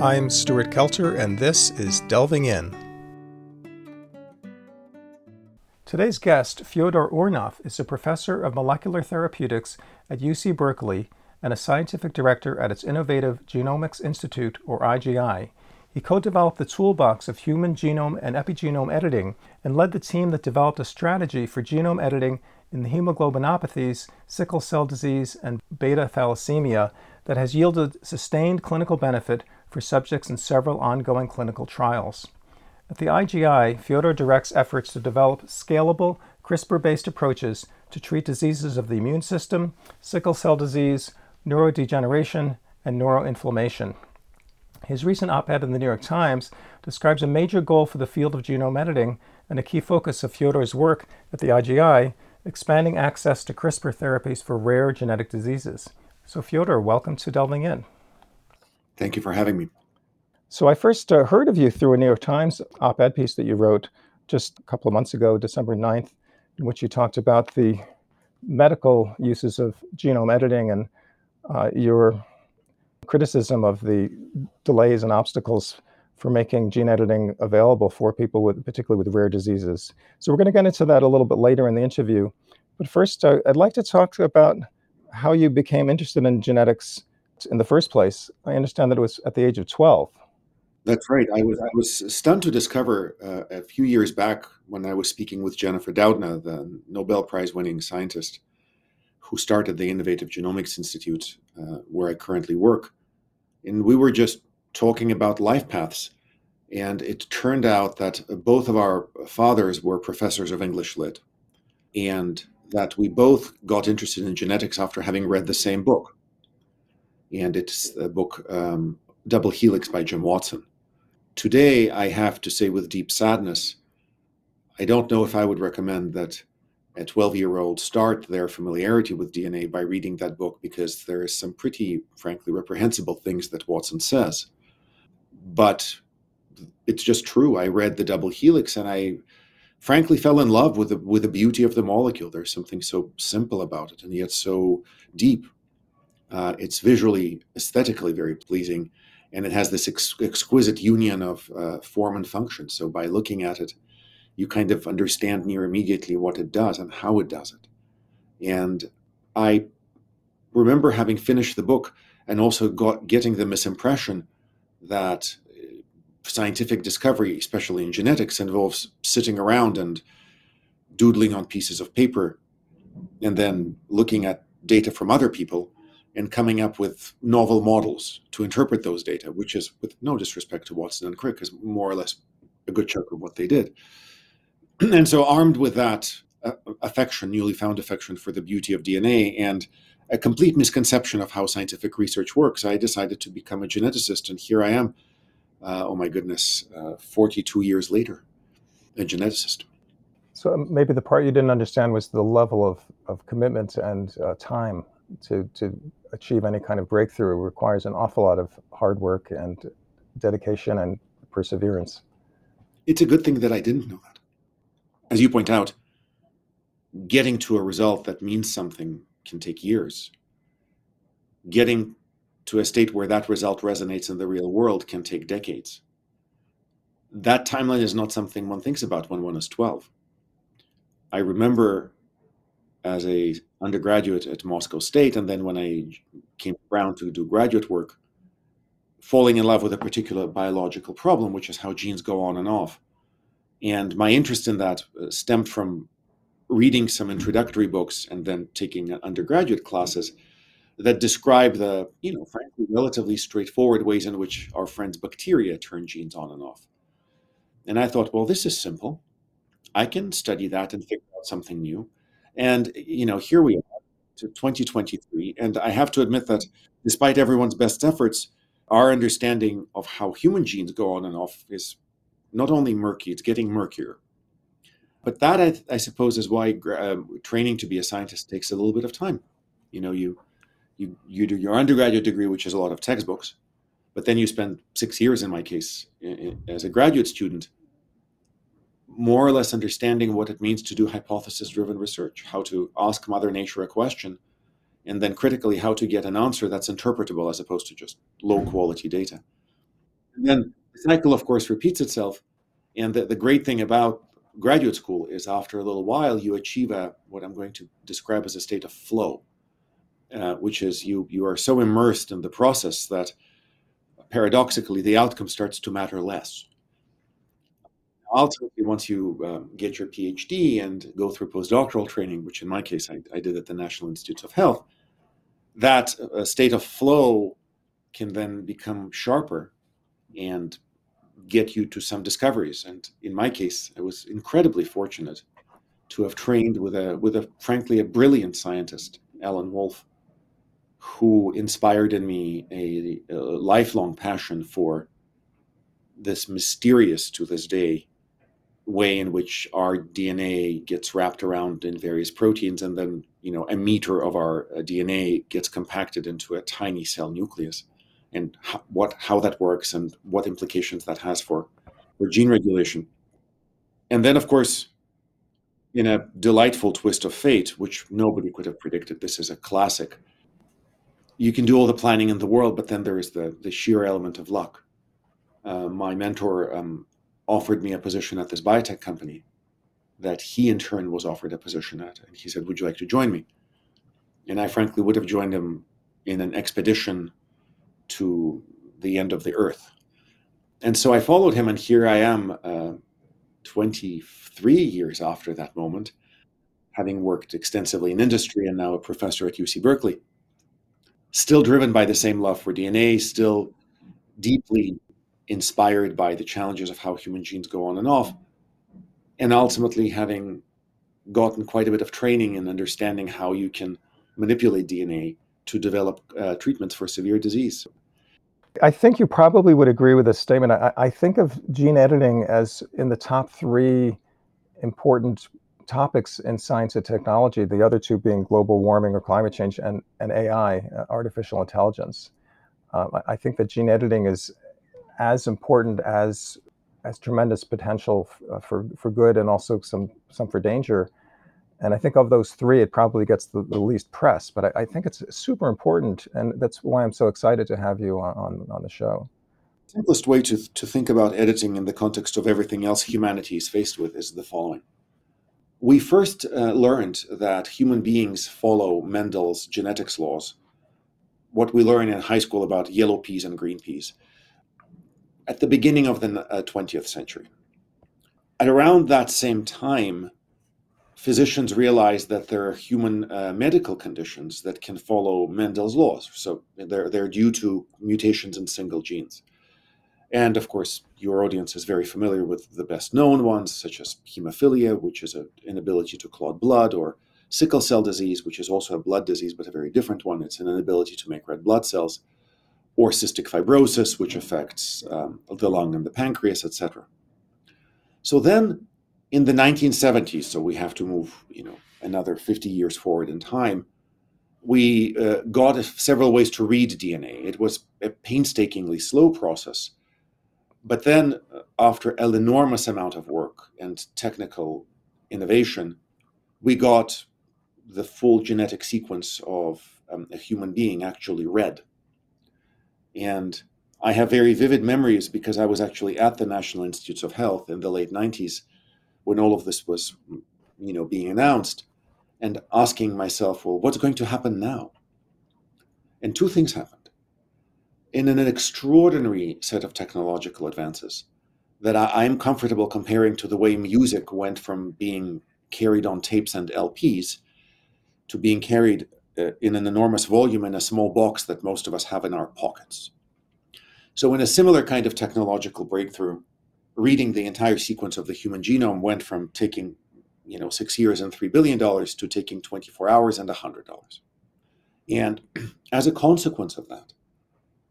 I'm Stuart Kelter, and this is Delving In. Today's guest, Fyodor Urnov, is a professor of molecular therapeutics at UC Berkeley and a scientific director at its Innovative Genomics Institute, or IGI. He co developed the toolbox of human genome and epigenome editing and led the team that developed a strategy for genome editing in the hemoglobinopathies, sickle cell disease, and beta thalassemia that has yielded sustained clinical benefit for subjects in several ongoing clinical trials. At the IGI, Fyodor directs efforts to develop scalable, CRISPR based approaches to treat diseases of the immune system, sickle cell disease, neurodegeneration, and neuroinflammation. His recent op ed in the New York Times describes a major goal for the field of genome editing and a key focus of Fyodor's work at the IGI expanding access to CRISPR therapies for rare genetic diseases. So, Fyodor, welcome to Delving In. Thank you for having me. So, I first uh, heard of you through a New York Times op ed piece that you wrote just a couple of months ago, December 9th, in which you talked about the medical uses of genome editing and uh, your criticism of the delays and obstacles for making gene editing available for people with, particularly with rare diseases. So we're going to get into that a little bit later in the interview. But first, uh, I'd like to talk about how you became interested in genetics in the first place. I understand that it was at the age of 12. That's right. I was I was stunned to discover uh, a few years back when I was speaking with Jennifer Doudna, the Nobel Prize winning scientist who started the Innovative Genomics Institute, uh, where I currently work, and we were just talking about life paths. And it turned out that both of our fathers were professors of English Lit, and that we both got interested in genetics after having read the same book. And it's the book um, Double Helix by Jim Watson. Today, I have to say with deep sadness, I don't know if I would recommend that a 12 year old start their familiarity with DNA by reading that book because there is some pretty, frankly, reprehensible things that Watson says but it's just true. I read the double helix and I frankly fell in love with the with the beauty of the molecule. There's something so simple about it and yet so deep. Uh, it's visually, aesthetically very pleasing, and it has this ex- exquisite union of uh, form and function. So by looking at it, you kind of understand near immediately what it does and how it does it. And I remember having finished the book and also got getting the misimpression that uh, scientific discovery, especially in genetics, involves sitting around and doodling on pieces of paper and then looking at data from other people and coming up with novel models to interpret those data, which is, with no disrespect to Watson and Crick, is more or less a good chunk of what they did. and so, armed with that uh, affection, newly found affection for the beauty of DNA and a complete misconception of how scientific research works. I decided to become a geneticist, and here I am. Uh, oh my goodness, uh, 42 years later, a geneticist. So um, maybe the part you didn't understand was the level of, of commitment and uh, time to, to achieve any kind of breakthrough requires an awful lot of hard work and dedication and perseverance. It's a good thing that I didn't know that. As you point out, getting to a result that means something can take years. Getting to a state where that result resonates in the real world can take decades. That timeline is not something one thinks about when one is 12. I remember as a undergraduate at Moscow State, and then when I came around to do graduate work, falling in love with a particular biological problem, which is how genes go on and off. And my interest in that uh, stemmed from reading some introductory books and then taking undergraduate classes that describe the, you know, frankly, relatively straightforward ways in which our friends bacteria turn genes on and off. And I thought, well, this is simple. I can study that and figure out something new. And, you know, here we are to 2023. And I have to admit that despite everyone's best efforts, our understanding of how human genes go on and off is not only murky, it's getting murkier. But that, I, I suppose, is why uh, training to be a scientist takes a little bit of time. You know, you you you do your undergraduate degree, which is a lot of textbooks, but then you spend six years, in my case, in, in, as a graduate student, more or less understanding what it means to do hypothesis-driven research, how to ask Mother Nature a question, and then critically how to get an answer that's interpretable as opposed to just low-quality data. And then the cycle, of course, repeats itself. And the, the great thing about graduate school is after a little while, you achieve a, what I'm going to describe as a state of flow, uh, which is you, you are so immersed in the process that paradoxically, the outcome starts to matter less. Ultimately, once you um, get your PhD and go through postdoctoral training, which in my case I, I did at the National Institutes of Health, that uh, state of flow can then become sharper and get you to some discoveries. And in my case, I was incredibly fortunate to have trained with a with a frankly a brilliant scientist, Alan Wolffe, who inspired in me a, a lifelong passion for this mysterious to this day way in which our DNA gets wrapped around in various proteins, and then you know a meter of our uh, DNA gets compacted into a tiny cell nucleus, and how, what how that works and what implications that has for for gene regulation. And then, of course, in a delightful twist of fate, which nobody could have predicted, this is a classic. You can do all the planning in the world, but then there is the the sheer element of luck. Uh, my mentor um, offered me a position at this biotech company that he in turn was offered a position at. And he said, Would you like to join me? And I frankly would have joined him in an expedition to the end of the earth. And so I followed him, and here I am, uh, 23 years after that moment, having worked extensively in industry and now a professor at UC Berkeley. Still driven by the same love for DNA, still deeply inspired by the challenges of how human genes go on and off, and ultimately having gotten quite a bit of training in understanding how you can manipulate DNA to develop uh, treatments for severe disease. I think you probably would agree with this statement. I, I, think of gene editing as in the top three important topics in science and technology, the other two being global warming or climate change and, and AI, uh, artificial intelligence. Uh, I think that gene editing is as important as as tremendous potential f- uh, for for good and also some some for danger. And I think of those three, it probably gets the, the least press, but I, I, think it's super important, and that's why I'm so excited to have you on, on, the show. Simplest way to, to think about editing in the context of everything else humanity is faced with is the following. We first uh, learned that human beings follow Mendel's genetics laws, what we learn in high school about yellow peas and green peas at the beginning of the uh, 20th century. At around that same time, physicians realized that there are human uh, medical conditions that can follow Mendel's laws. So they're, they're due to mutations in single genes. And of course, your audience is very familiar with the best known ones, such as hemophilia, which is an inability to clot blood, or sickle cell disease, which is also a blood disease, but a very different one. It's an inability to make red blood cells or cystic fibrosis, which affects um, the lung and the pancreas, etc. So then in the 1970s, so we have to move, you know, another 50 years forward in time, we uh, got several ways to read DNA. It was a painstakingly slow process. But then, uh, after an enormous amount of work and technical innovation, we got the full genetic sequence of um, a human being actually read and I have very vivid memories because I was actually at the National Institutes of Health in the late 90s when all of this was, you know, being announced and asking myself, well, what's going to happen now? And two things happened. In an extraordinary set of technological advances that I, am comfortable comparing to the way music went from being carried on tapes and LPs to being carried uh, in an enormous volume in a small box that most of us have in our pockets. So, in a similar kind of technological breakthrough, reading the entire sequence of the human genome went from taking, you know, six years and three billion dollars to taking 24 hours and a hundred dollars. And as a consequence of that,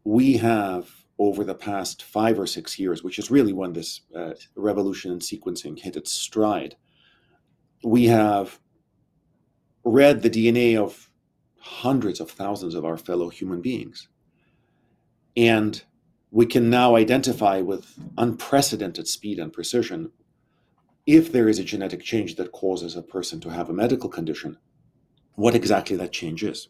we have over the past five or six years, which is really when this uh, revolution in sequencing hit its stride, we have read the DNA of hundreds of thousands of our fellow human beings. And we can now identify with unprecedented speed and precision if there is a genetic change that causes a person to have a medical condition, what exactly that change is.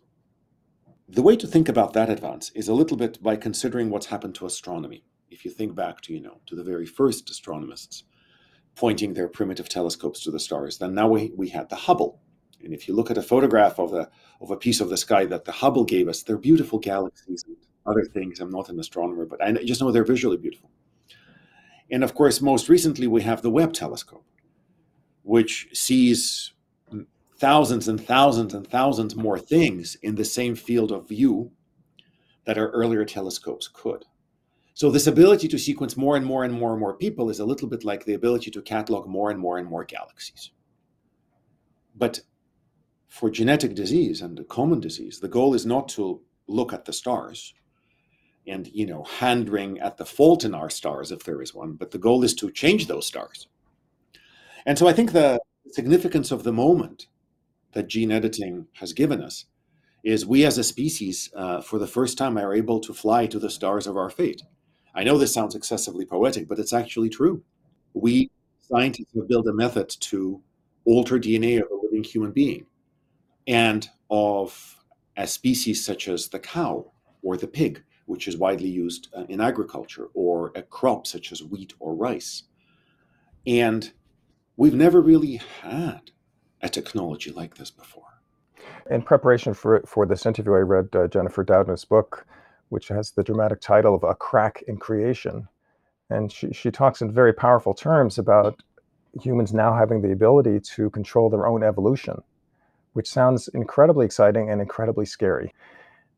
The way to think about that advance is a little bit by considering what's happened to astronomy. if you think back to, you know, to the very first astronomers pointing their primitive telescopes to the stars, then now we, we had the Hubble. And if you look at a photograph of the of a piece of the sky that the Hubble gave us, they're beautiful galaxies and other things. I'm not an astronomer, but I just know they're visually beautiful. And of course, most recently we have the Webb telescope, which sees thousands and thousands and thousands more things in the same field of view that our earlier telescopes could. So this ability to sequence more and more and more and more people is a little bit like the ability to catalog more and more and more galaxies. But for genetic disease and common disease, the goal is not to look at the stars and you know hand wring at the fault in our stars if there is one, but the goal is to change those stars. And so I think the significance of the moment that gene editing has given us is we as a species, uh, for the first time, are able to fly to the stars of our fate. I know this sounds excessively poetic, but it's actually true. We scientists have built a method to alter DNA of a living human being and of a species such as the cow or the pig, which is widely used uh, in agriculture, or a crop such as wheat or rice. And we've never really had a technology like this before. In preparation for, for this interview, I read uh, Jennifer Doudna's book, which has the dramatic title of A Crack in Creation. And she, she talks in very powerful terms about humans now having the ability to control their own evolution, which sounds incredibly exciting and incredibly scary.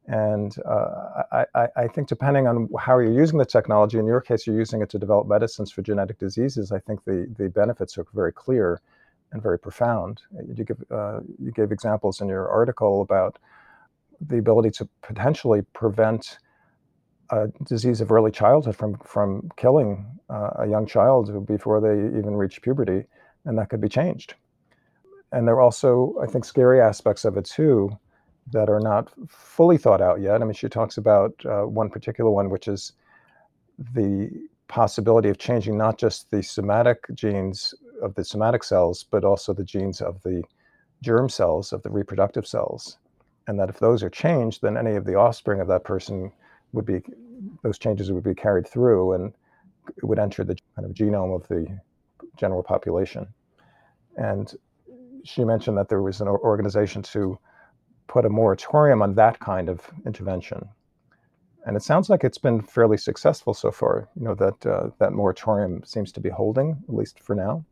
And uh, I, I, think depending on how you're using the technology, in your case, you're using it to develop medicines for genetic diseases. I think the, the benefits are very clear and very profound. You, give, uh, you gave examples in your article about the ability to potentially prevent a disease of early childhood from from killing uh, a young child before they even reach puberty, and that could be changed. And there are also, I think, scary aspects of it too that are not fully thought out yet. I mean, she talks about uh, one particular one, which is the possibility of changing not just the somatic genes of the somatic cells, but also the genes of the germ cells, of the reproductive cells and that if those are changed, then any of the offspring of that person would be those changes would be carried through and it would enter the kind of genome of the general population. And she mentioned that there was an organization to put a moratorium on that kind of intervention. And it sounds like it's been fairly successful so far. You know that uh, that moratorium seems to be holding, at least for now.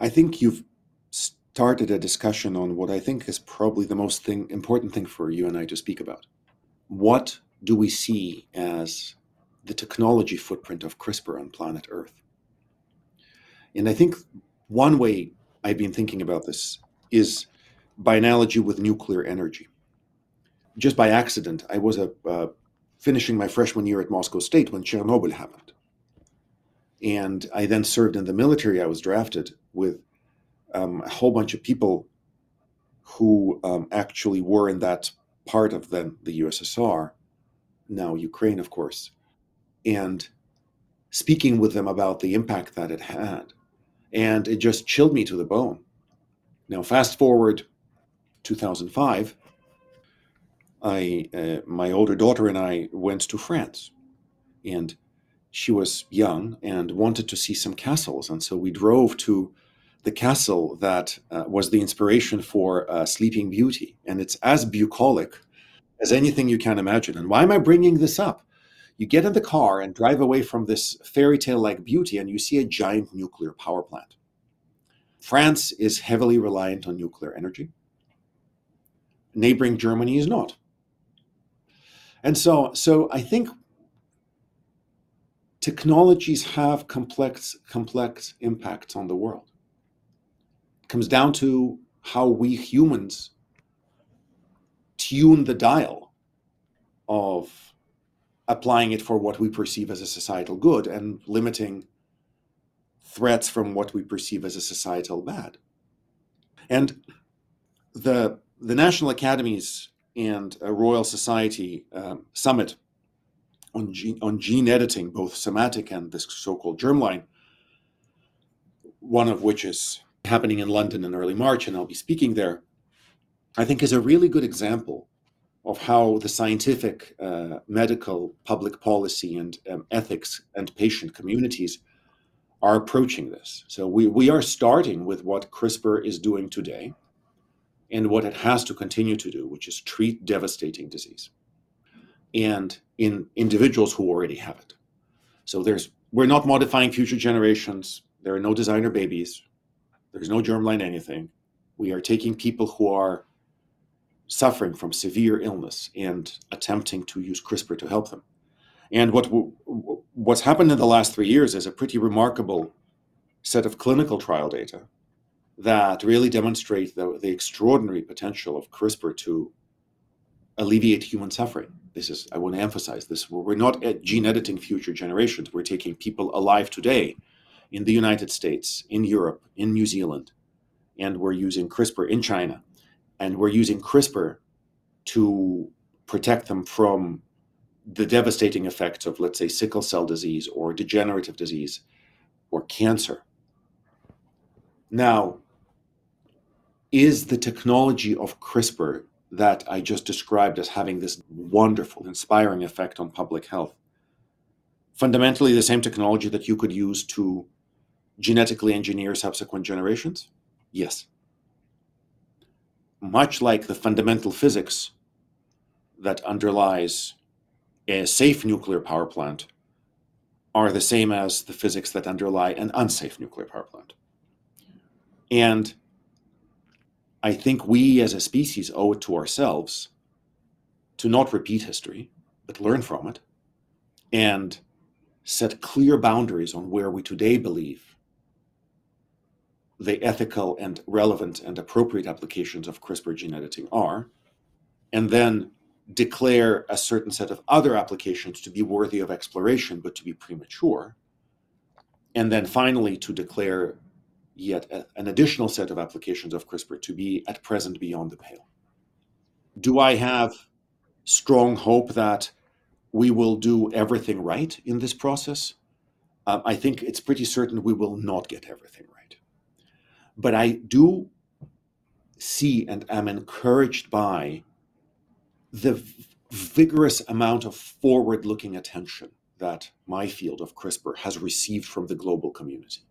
I think you've started a discussion on what I think is probably the most thing, important thing for you and I to speak about. What do we see as the technology footprint of CRISPR on planet Earth? And I think one way I've been thinking about this is by analogy with nuclear energy. Just by accident, I was a, uh, finishing my freshman year at Moscow State when Chernobyl happened. And I then served in the military. I was drafted with um, a whole bunch of people who um, actually were in that part of the, the USSR, now Ukraine, of course, and speaking with them about the impact that it had. And it just chilled me to the bone. Now, fast forward 2005, I, uh, my older daughter and I went to France. And she was young and wanted to see some castles. And so we drove to the castle that uh, was the inspiration for uh, Sleeping Beauty. And it's as bucolic as anything you can imagine. And why am I bringing this up? You get in the car and drive away from this fairy tale like beauty, and you see a giant nuclear power plant. France is heavily reliant on nuclear energy. Neighboring Germany is not. And so, so I think technologies have complex, complex impacts on the world It comes down to how we humans tune the dial of applying it for what we perceive as a societal good and limiting threats from what we perceive as a societal bad. And the the National Academies and Royal Society um, summit on gene, on gene editing, both somatic and this so-called germline, one of which is happening in London in early March, and I'll be speaking there, I think is a really good example of how the scientific, uh, medical, public policy, and um, ethics and patient communities are approaching this. So we, we are starting with what CRISPR is doing today and what it has to continue to do, which is treat devastating disease and in individuals who already have it. So there's we're not modifying future generations. There are no designer babies. There's no germline anything. We are taking people who are suffering from severe illness and attempting to use CRISPR to help them. And what what's happened in the last three years is a pretty remarkable set of clinical trial data that really demonstrate the, the extraordinary potential of CRISPR to alleviate human suffering. This is I want to emphasize this. We're not gene editing future generations. We're taking people alive today in the United States, in Europe, in New Zealand, and we're using CRISPR in China, and we're using CRISPR to protect them from the devastating effects of, let's say, sickle cell disease or degenerative disease or cancer. Now, is the technology of CRISPR that I just described as having this wonderful, inspiring effect on public health fundamentally the same technology that you could use to genetically engineer subsequent generations? Yes. Much like the fundamental physics that underlies a safe nuclear power plant are the same as the physics that underlie an unsafe nuclear power plant. And I think we as a species owe it to ourselves to not repeat history, but learn from it and set clear boundaries on where we today believe the ethical and relevant and appropriate applications of CRISPR gene editing are, and then declare a certain set of other applications to be worthy of exploration but to be premature, and then finally to declare yet a, an additional set of applications of CRISPR to be at present beyond the pale. Do I have strong hope that we will do everything right in this process? Um, I think it's pretty certain we will not get everything right. But I do see and am encouraged by the vigorous amount of forward looking attention that my field of CRISPR has received from the global community.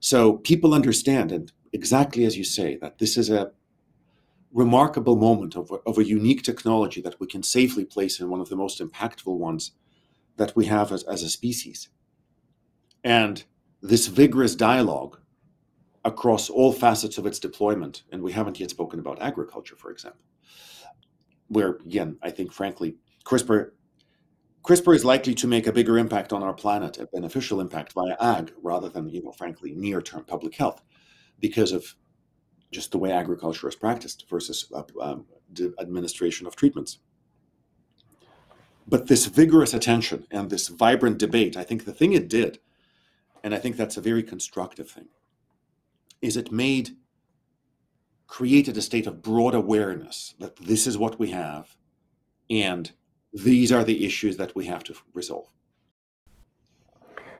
So people understand, and exactly as you say, that this is a remarkable moment of, of a unique technology that we can safely place in one of the most impactful ones that we have as, as a species. And this vigorous dialogue across all facets of its deployment, and we haven't yet spoken about agriculture, for example, where, again, I think, frankly, CRISPR CRISPR is likely to make a bigger impact on our planet, a beneficial impact via ag, rather than, you know, frankly, near-term public health, because of just the way agriculture is practiced versus uh, um, administration of treatments. But this vigorous attention and this vibrant debate, I think the thing it did, and I think that's a very constructive thing, is it made created a state of broad awareness that this is what we have, and these are the issues that we have to resolve.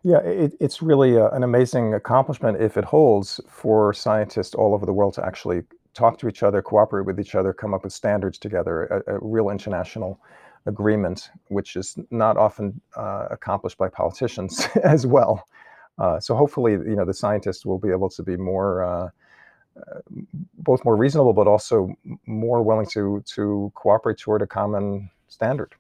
Yeah, it, it's really a, an amazing accomplishment if it holds for scientists all over the world to actually talk to each other, cooperate with each other, come up with standards together, a, a real international agreement, which is not often uh, accomplished by politicians as well. Uh, so hopefully, you know, the scientists will be able to be more, uh, uh both more reasonable, but also more willing to to cooperate toward a common standard.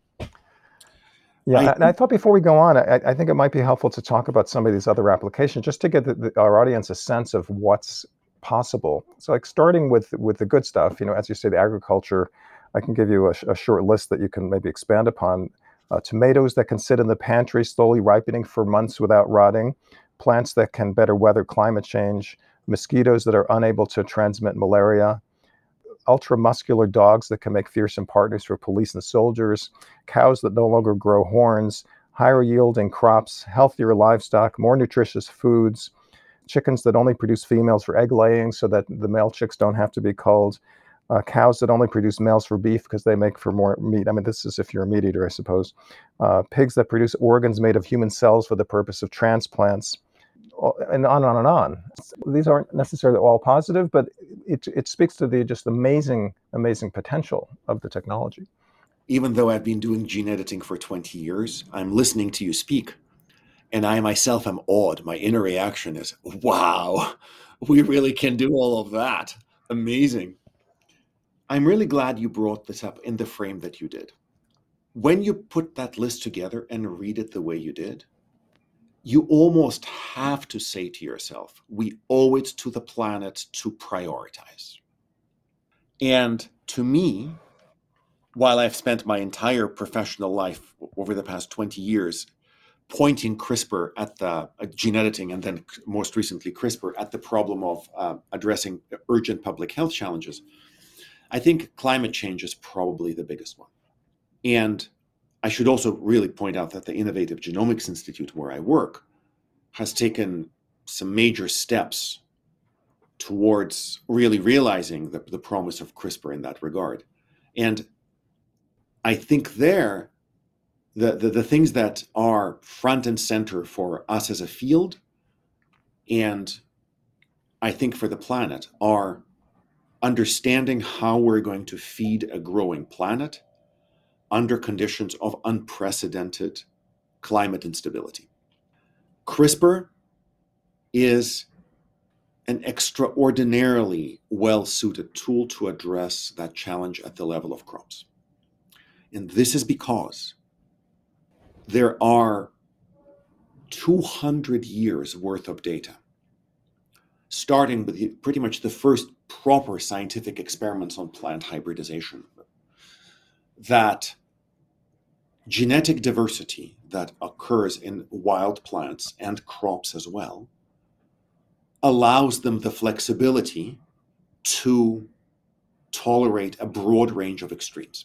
Yeah, I, and I thought before we go on, I, I, think it might be helpful to talk about some of these other applications, just to get the, the, our audience a sense of what's possible. So, like starting with with the good stuff, you know, as you say, the agriculture. I can give you a, a short list that you can maybe expand upon. Uh, tomatoes that can sit in the pantry, slowly ripening for months without rotting. Plants that can better weather climate change. Mosquitoes that are unable to transmit malaria ultramuscular dogs that can make fearsome partners for police and soldiers, cows that no longer grow horns, higher yielding crops, healthier livestock, more nutritious foods, chickens that only produce females for egg laying so that the male chicks don't have to be culled, uh, cows that only produce males for beef because they make for more meat. I mean, this is if you're a meat eater, I suppose. Uh, pigs that produce organs made of human cells for the purpose of transplants and on and on and on. These aren't necessarily all positive, but it, it speaks to the just amazing, amazing potential of the technology. even though I've been doing gene editing for 20 years, I'm listening to you speak, and I myself am awed. My inner reaction is, wow, we really can do all of that. Amazing. I'm really glad you brought this up in the frame that you did. When you put that list together and read it the way you did, you almost have to say to yourself, we owe it to the planet to prioritize. And to me, while I've spent my entire professional life over the past 20 years pointing CRISPR at the uh, gene editing and then most recently CRISPR at the problem of uh, addressing urgent public health challenges, I think climate change is probably the biggest one. And I should also really point out that the Innovative Genomics Institute, where I work, has taken some major steps towards really realizing the, the promise of CRISPR in that regard. And I think there, the, the, the things that are front and center for us as a field, and I think for the planet, are understanding how we're going to feed a growing planet under conditions of unprecedented climate instability. CRISPR is an extraordinarily well suited tool to address that challenge at the level of crops. And this is because there are 200 years worth of data, starting with pretty much the first proper scientific experiments on plant hybridization, that genetic diversity that occurs in wild plants and crops as well allows them the flexibility to tolerate a broad range of extremes.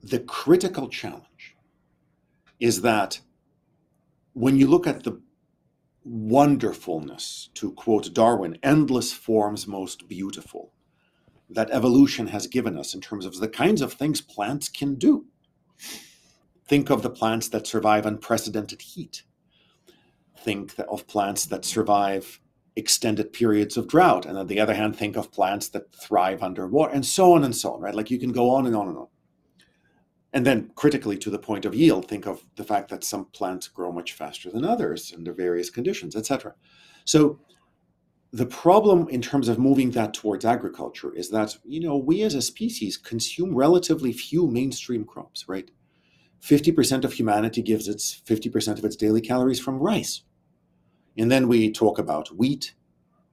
The critical challenge is that when you look at the wonderfulness, to quote Darwin, endless forms most beautiful, that evolution has given us in terms of the kinds of things plants can do. Think of the plants that survive unprecedented heat. Think of plants that survive extended periods of drought. And on the other hand, think of plants that thrive underwater and so on and so on, right? Like you can go on and on and on. And then critically to the point of yield, think of the fact that some plants grow much faster than others under various conditions, etc. So the problem in terms of moving that towards agriculture is that, you know, we as a species consume relatively few mainstream crops, right? 50% of humanity gives its 50% of its daily calories from rice. And then we talk about wheat,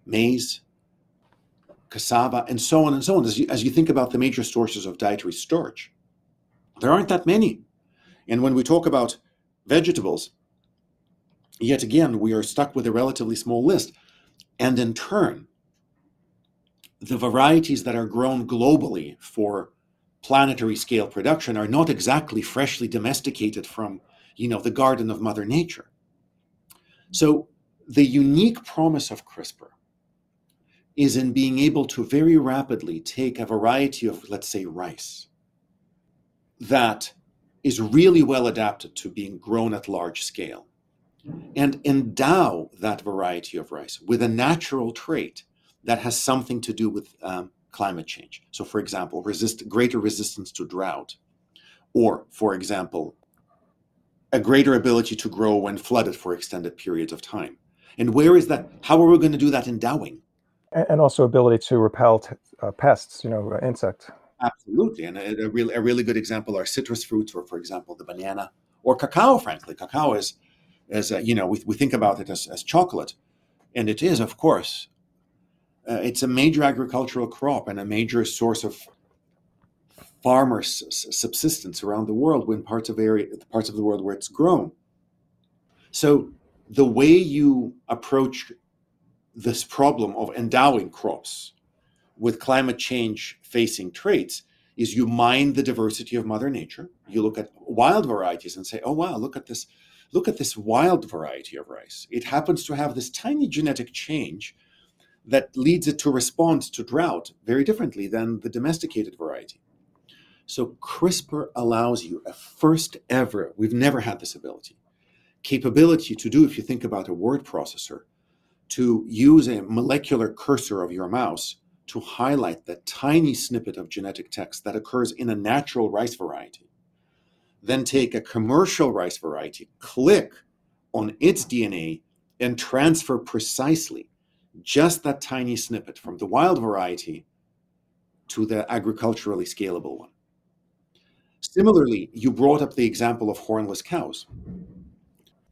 maize, cassava, and so on and so on. As you, as you think about the major sources of dietary starch, there aren't that many. And when we talk about vegetables, yet again, we are stuck with a relatively small list. And in turn, the varieties that are grown globally for planetary scale production are not exactly freshly domesticated from, you know, the garden of Mother Nature. So the unique promise of CRISPR is in being able to very rapidly take a variety of, let's say, rice, that is really well adapted to being grown at large scale and endow that variety of rice with a natural trait that has something to do with um, climate change. So, for example, resist greater resistance to drought, or, for example, a greater ability to grow when flooded for extended periods of time. And where is that? How are we going to do that endowing? And also ability to repel t- uh, pests, you know, uh, insect. Absolutely, and a, a, a really good example are citrus fruits, or for example, the banana or cacao. Frankly, cacao is, is uh, you know, we, we think about it as, as chocolate, and it is, of course, uh, it's a major agricultural crop and a major source of farmers' subsistence around the world when parts of area parts of the world where it's grown. So the way you approach this problem of endowing crops with climate change facing traits is you mine the diversity of mother nature. You look at wild varieties and say oh wow look at this look at this wild variety of rice. It happens to have this tiny genetic change that leads it to respond to drought very differently than the domesticated variety. So crispr allows you a first ever we've never had this ability capability to do if you think about a word processor to use a molecular cursor of your mouse to highlight that tiny snippet of genetic text that occurs in a natural rice variety, then take a commercial rice variety, click on its DNA, and transfer precisely just that tiny snippet from the wild variety to the agriculturally scalable one. Similarly, you brought up the example of hornless cows.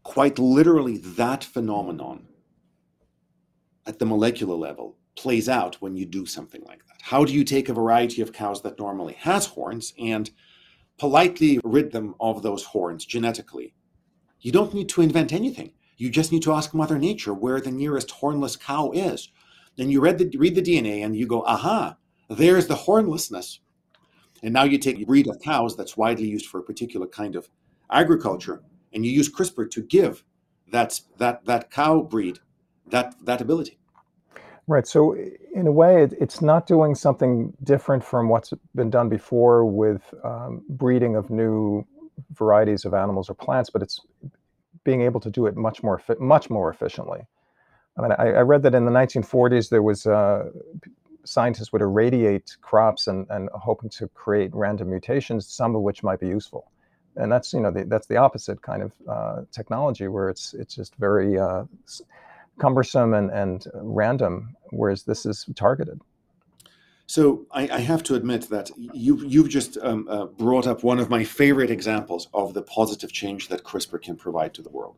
Quite literally, that phenomenon at the molecular level plays out when you do something like that. How do you take a variety of cows that normally has horns and politely rid them of those horns genetically? You don't need to invent anything. You just need to ask Mother Nature where the nearest hornless cow is. Then you read the, read the DNA and you go, aha, there's the hornlessness. And now you take a breed of cows that's widely used for a particular kind of agriculture, and you use CRISPR to give that, that, that cow breed that, that ability. Right. So, in a way, it, it's not doing something different from what's been done before with um, breeding of new varieties of animals or plants, but it's being able to do it much more much more efficiently. I mean, I, I read that in the 1940s there was uh, scientists would irradiate crops and, and hoping to create random mutations, some of which might be useful. And that's you know the, that's the opposite kind of uh, technology where it's it's just very uh, cumbersome and, and random, whereas this is targeted. So I, I, have to admit that you, you've just um, uh, brought up one of my favorite examples of the positive change that CRISPR can provide to the world.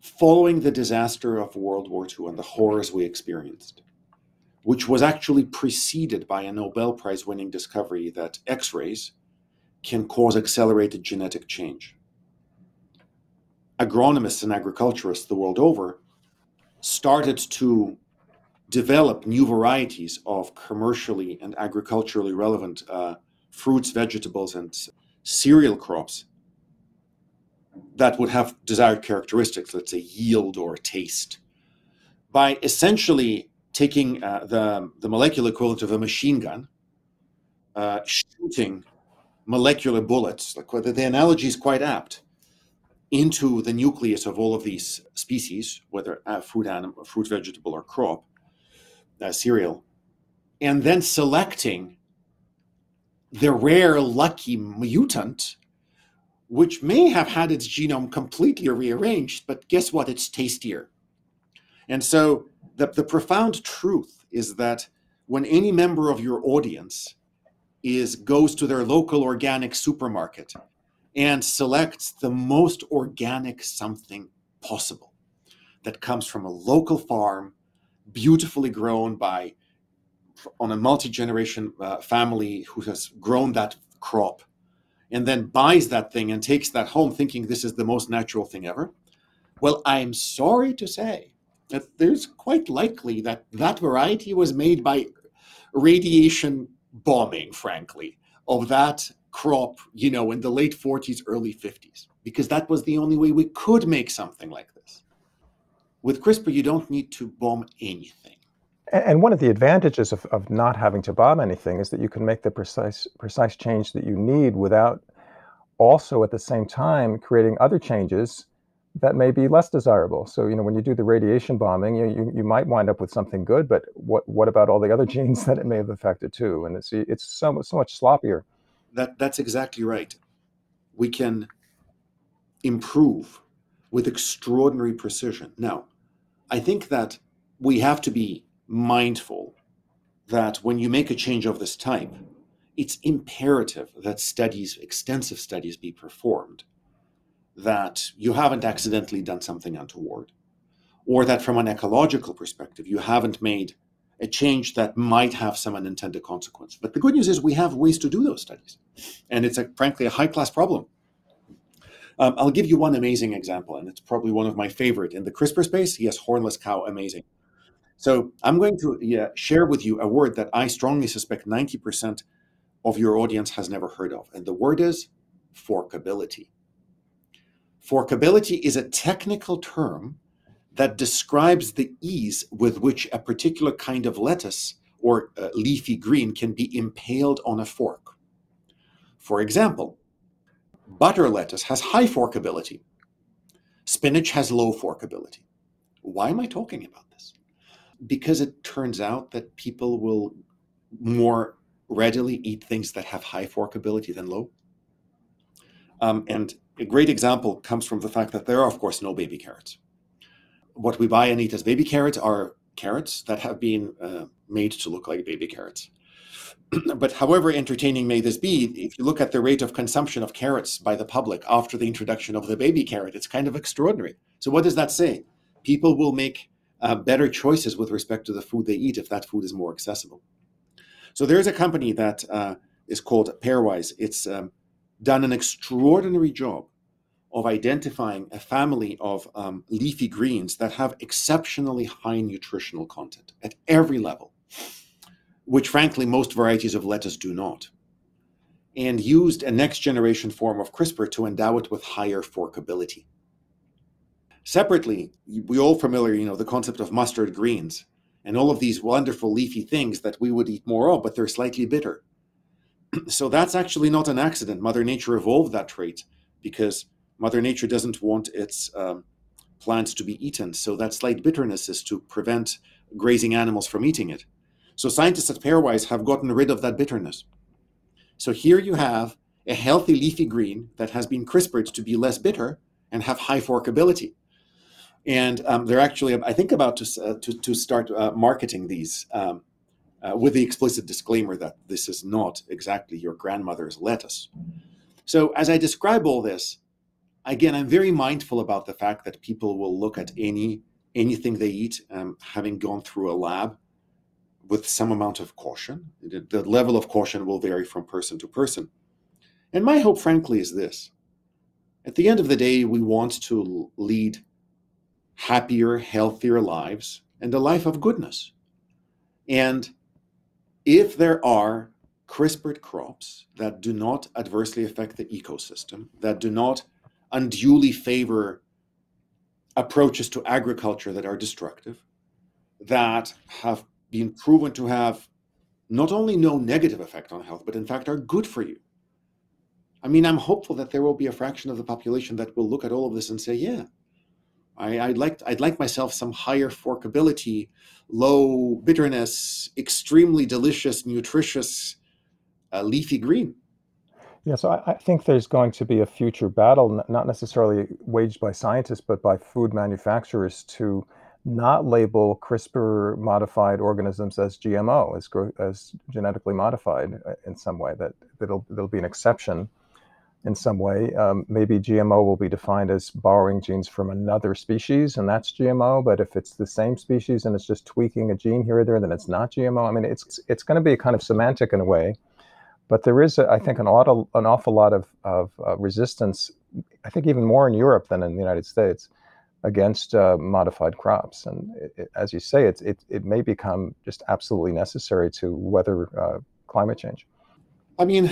Following the disaster of World War II and the horrors we experienced, which was actually preceded by a Nobel Prize winning discovery that X rays can cause accelerated genetic change. Agronomists and agriculturists the world over started to develop new varieties of commercially and agriculturally relevant uh, fruits, vegetables, and cereal crops that would have desired characteristics, let's say yield or taste, by essentially taking uh, the, the molecular equivalent of a machine gun, uh, shooting molecular bullets. Like the analogy is quite apt into the nucleus of all of these species, whether uh, fruit, animal, fruit, vegetable, or crop, uh, cereal, and then selecting the rare lucky mutant, which may have had its genome completely rearranged, but guess what? It's tastier. And so the, the profound truth is that when any member of your audience is goes to their local organic supermarket and selects the most organic something possible that comes from a local farm, beautifully grown by on a multi-generation uh, family who has grown that crop and then buys that thing and takes that home thinking this is the most natural thing ever. Well i'm sorry to say that there's quite likely that that variety was made by radiation bombing frankly of that crop, you know, in the late 40s, early 50s, because that was the only way we could make something like this. With CRISPR, you don't need to bomb anything. And one of the advantages of, of not having to bomb anything is that you can make the precise precise change that you need without also at the same time creating other changes that may be less desirable. So, you know, when you do the radiation bombing, you, you, you, might wind up with something good, but what, what about all the other genes that it may have affected too? And it's, it's so, so much sloppier that that's exactly right. We can improve with extraordinary precision. Now, I think that we have to be mindful that when you make a change of this type, it's imperative that studies, extensive studies, be performed, that you haven't accidentally done something untoward, or that from an ecological perspective, you haven't made a change that might have some unintended consequence. But the good news is we have ways to do those studies. And it's a, frankly a high class problem. Um, I'll give you one amazing example, and it's probably one of my favorite in the CRISPR space. Yes, hornless cow, amazing. So I'm going to yeah, share with you a word that I strongly suspect 90% of your audience has never heard of. And the word is forkability. Forkability is a technical term that describes the ease with which a particular kind of lettuce or uh, leafy green can be impaled on a fork. For example, butter lettuce has high forkability. Spinach has low forkability. Why am I talking about this? because it turns out that people will more readily eat things that have high forkability than low. Um, and a great example comes from the fact that there are, of course, no baby carrots. What we buy and eat as baby carrots are carrots that have been uh, made to look like baby carrots. but however entertaining may this be, if you look at the rate of consumption of carrots by the public after the introduction of the baby carrot, it's kind of extraordinary. So, what does that say? People will make uh, better choices with respect to the food they eat if that food is more accessible. So, there's a company that uh, is called Pairwise. It's um, done an extraordinary job of identifying a family of um, leafy greens that have exceptionally high nutritional content at every level which frankly most varieties of lettuce do not, and used a next generation form of CRISPR to endow it with higher forkability. Separately, we all familiar, you know, the concept of mustard greens and all of these wonderful leafy things that we would eat more of, but they're slightly bitter. so that's actually not an accident. Mother Nature evolved that trait because Mother Nature doesn't want its um, plants to be eaten. So that slight bitterness is to prevent grazing animals from eating it. So scientists at Pairwise have gotten rid of that bitterness. So here you have a healthy leafy green that has been CRISPRed to be less bitter and have high forkability. And um, they're actually, I think, about to, uh, to, to, start uh, marketing these um, uh, with the explicit disclaimer that this is not exactly your grandmother's lettuce. So, as I describe all this, again, I'm very mindful about the fact that people will look at any anything they eat, um, having gone through a lab, with some amount of caution. The, the level of caution will vary from person to person. And my hope, frankly, is this at the end of the day, we want to lead happier, healthier lives and a life of goodness. And if there are CRISPRed crops that do not adversely affect the ecosystem, that do not unduly favor approaches to agriculture that are destructive, that have been proven to have not only no negative effect on health, but in fact are good for you. I mean, I'm hopeful that there will be a fraction of the population that will look at all of this and say, yeah, I, would like I'd like myself some higher forkability, low bitterness, extremely delicious, nutritious, uh, leafy green. Yeah, so I, I, think there's going to be a future battle, not necessarily waged by scientists, but by food manufacturers to not label CRISPR modified organisms as GMO, as, as genetically modified uh, in some way, that that'll, there'll be an exception in some way. Um, maybe GMO will be defined as borrowing genes from another species, and that's GMO. But if it's the same species and it's just tweaking a gene here or there, then it's not GMO. I mean, it's it's going to be kind of semantic in a way. But there is, I think, an, awful, an awful lot of, of uh, resistance. I think even more in Europe than in the United States against uh, modified crops. And it, it, as you say, it, it, it may become just absolutely necessary to weather uh, climate change. I mean,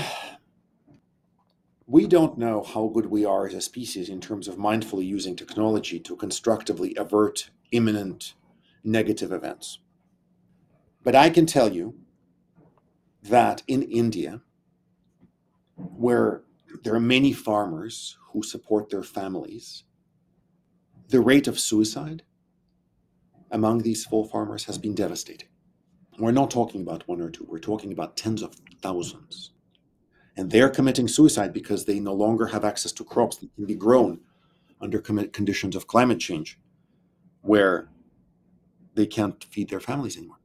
we don't know how good we are as a species in terms of mindfully using technology to constructively avert imminent negative events. But I can tell you that in India, where there are many farmers who support their families the rate of suicide among these full farmers has been devastating. We're not talking about one or two, we're talking about tens of thousands. And they're committing suicide because they no longer have access to crops that can be grown under conditions of climate change where they can't feed their families anymore.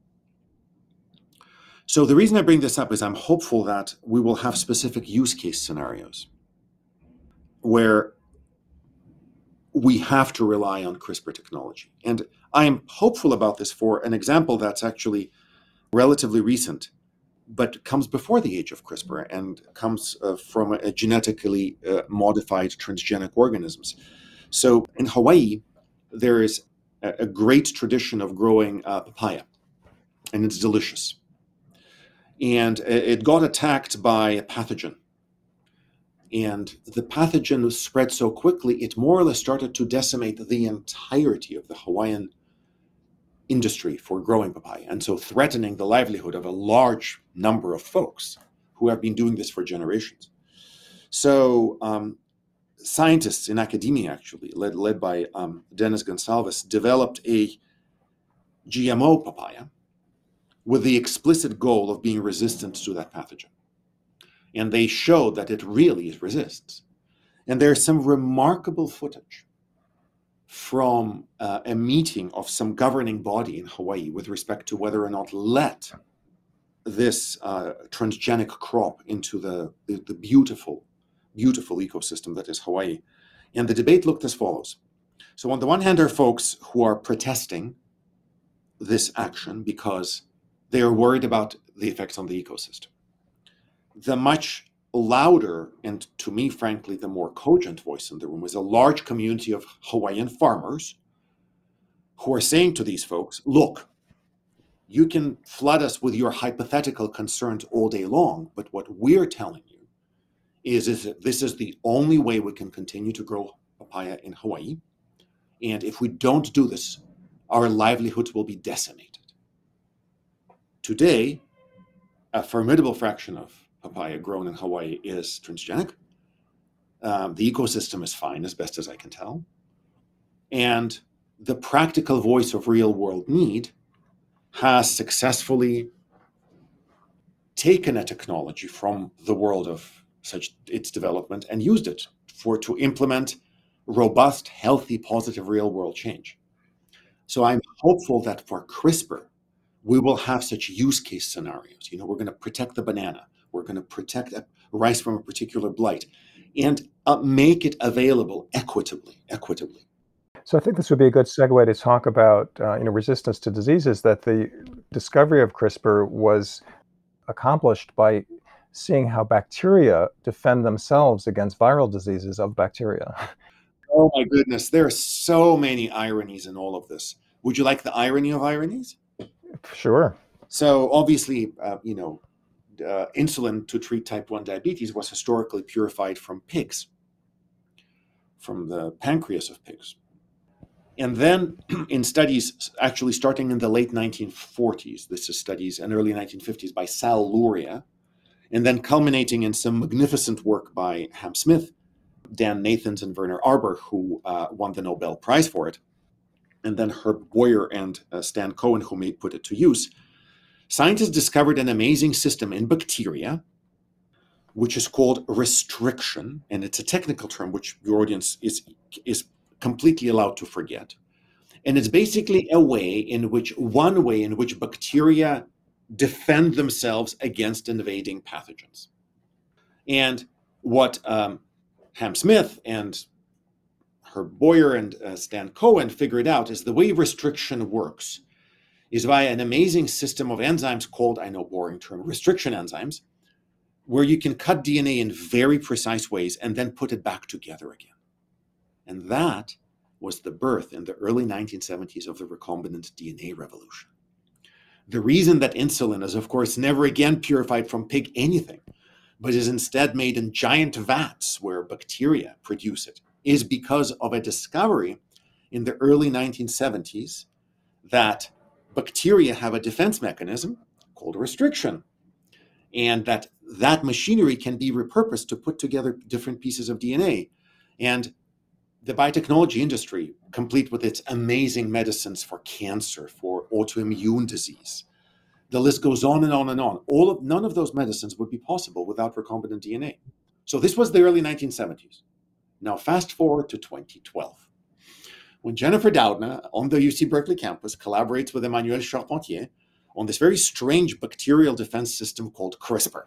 So, the reason I bring this up is I'm hopeful that we will have specific use case scenarios where we have to rely on CRISPR technology. And I am hopeful about this for an example that's actually relatively recent, but comes before the age of CRISPR and comes uh, from a genetically uh, modified transgenic organisms. So in Hawaii, there is a, great tradition of growing uh, papaya, and it's delicious. And it got attacked by a pathogen and the pathogen spread so quickly, it more or less started to decimate the entirety of the Hawaiian industry for growing papaya, and so threatening the livelihood of a large number of folks who have been doing this for generations. So, um, scientists in academia, actually, led, led by um, Dennis Gonsalves, developed a GMO papaya with the explicit goal of being resistant to that pathogen. And they showed that it really resists. And there's some remarkable footage from uh, a meeting of some governing body in Hawaii with respect to whether or not let this uh, transgenic crop into the, the, the beautiful, beautiful ecosystem that is Hawaii. And the debate looked as follows. So, on the one hand, are folks who are protesting this action because they are worried about the effects on the ecosystem. The much louder and to me, frankly, the more cogent voice in the room is a large community of Hawaiian farmers who are saying to these folks, look, you can flood us with your hypothetical concerns all day long, but what we're telling you is, is that this is the only way we can continue to grow papaya in Hawaii. And if we don't do this, our livelihoods will be decimated. Today, a formidable fraction of papaya grown in Hawaii is transgenic. Um, the ecosystem is fine, as best as I can tell. And the practical voice of real world need has successfully taken a technology from the world of such its development and used it for to implement robust, healthy, positive real world change. So I'm hopeful that for CRISPR, we will have such use case scenarios. You know, we're going to protect the banana, we're going to protect rice from a particular blight, and uh, make it available equitably. Equitably. So I think this would be a good segue to talk about uh, you know resistance to diseases. That the discovery of CRISPR was accomplished by seeing how bacteria defend themselves against viral diseases of bacteria. Oh my goodness, there are so many ironies in all of this. Would you like the irony of ironies? Sure. So obviously, uh, you know, uh, insulin to treat type 1 diabetes was historically purified from pigs, from the pancreas of pigs. And then in studies actually starting in the late 1940s, this is studies and early 1950s by Sal Luria, and then culminating in some magnificent work by Ham Smith, Dan Nathans, and Werner Arber, who uh, won the Nobel Prize for it, and then Herb Boyer and uh, Stan Cohen, who may put it to use. Scientists discovered an amazing system in bacteria, which is called restriction, and it's a technical term which your audience is is completely allowed to forget. And it's basically a way in which, one way in which bacteria defend themselves against invading pathogens. And what um, Ham Smith and Herb Boyer and uh, Stan Cohen figured out is the way restriction works is via an amazing system of enzymes called, I know, boring term, restriction enzymes, where you can cut DNA in very precise ways and then put it back together again. And that was the birth in the early 1970s of the recombinant DNA revolution. The reason that insulin is, of course, never again purified from pig anything, but is instead made in giant vats where bacteria produce it, is because of a discovery in the early 1970s that bacteria have a defense mechanism called restriction and that that machinery can be repurposed to put together different pieces of DNA. And the biotechnology industry, complete with its amazing medicines for cancer, for autoimmune disease, the list goes on and on and on. All of none of those medicines would be possible without recombinant DNA. So this was the early 1970s. Now fast forward to 2012. When Jennifer Doudna on the UC Berkeley campus collaborates with Emmanuelle Charpentier on this very strange bacterial defense system called CRISPR.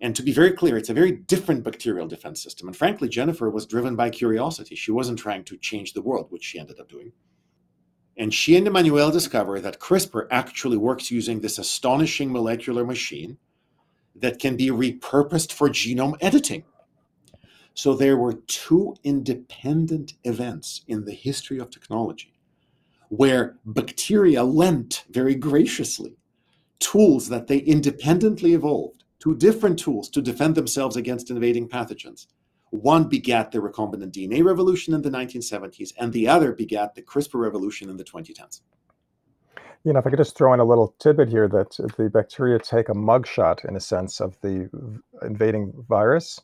And to be very clear, it's a very different bacterial defense system. And frankly, Jennifer was driven by curiosity. She wasn't trying to change the world, which she ended up doing. And she and Emmanuelle discover that CRISPR actually works using this astonishing molecular machine that can be repurposed for genome editing. So there were two independent events in the history of technology where bacteria lent very graciously tools that they independently evolved two different tools to defend themselves against invading pathogens. One begat the recombinant DNA revolution in the 1970s, and the other begat the CRISPR revolution in the 2010s. You know, if I could just throw in a little tidbit here that the bacteria take a mugshot, in a sense, of the invading virus,